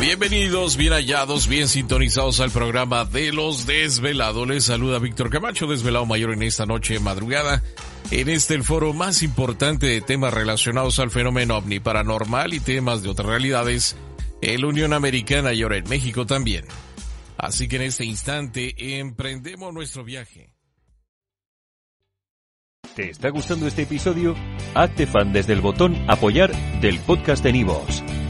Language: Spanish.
Bienvenidos, bien hallados, bien sintonizados al programa de los desvelados. Les saluda Víctor Camacho, desvelado mayor en esta noche madrugada. En este el foro más importante de temas relacionados al fenómeno ovni paranormal y temas de otras realidades en la Unión Americana y ahora en México también. Así que en este instante emprendemos nuestro viaje. ¿Te está gustando este episodio? Hazte fan desde el botón apoyar del podcast de Nivos.